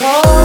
Oh.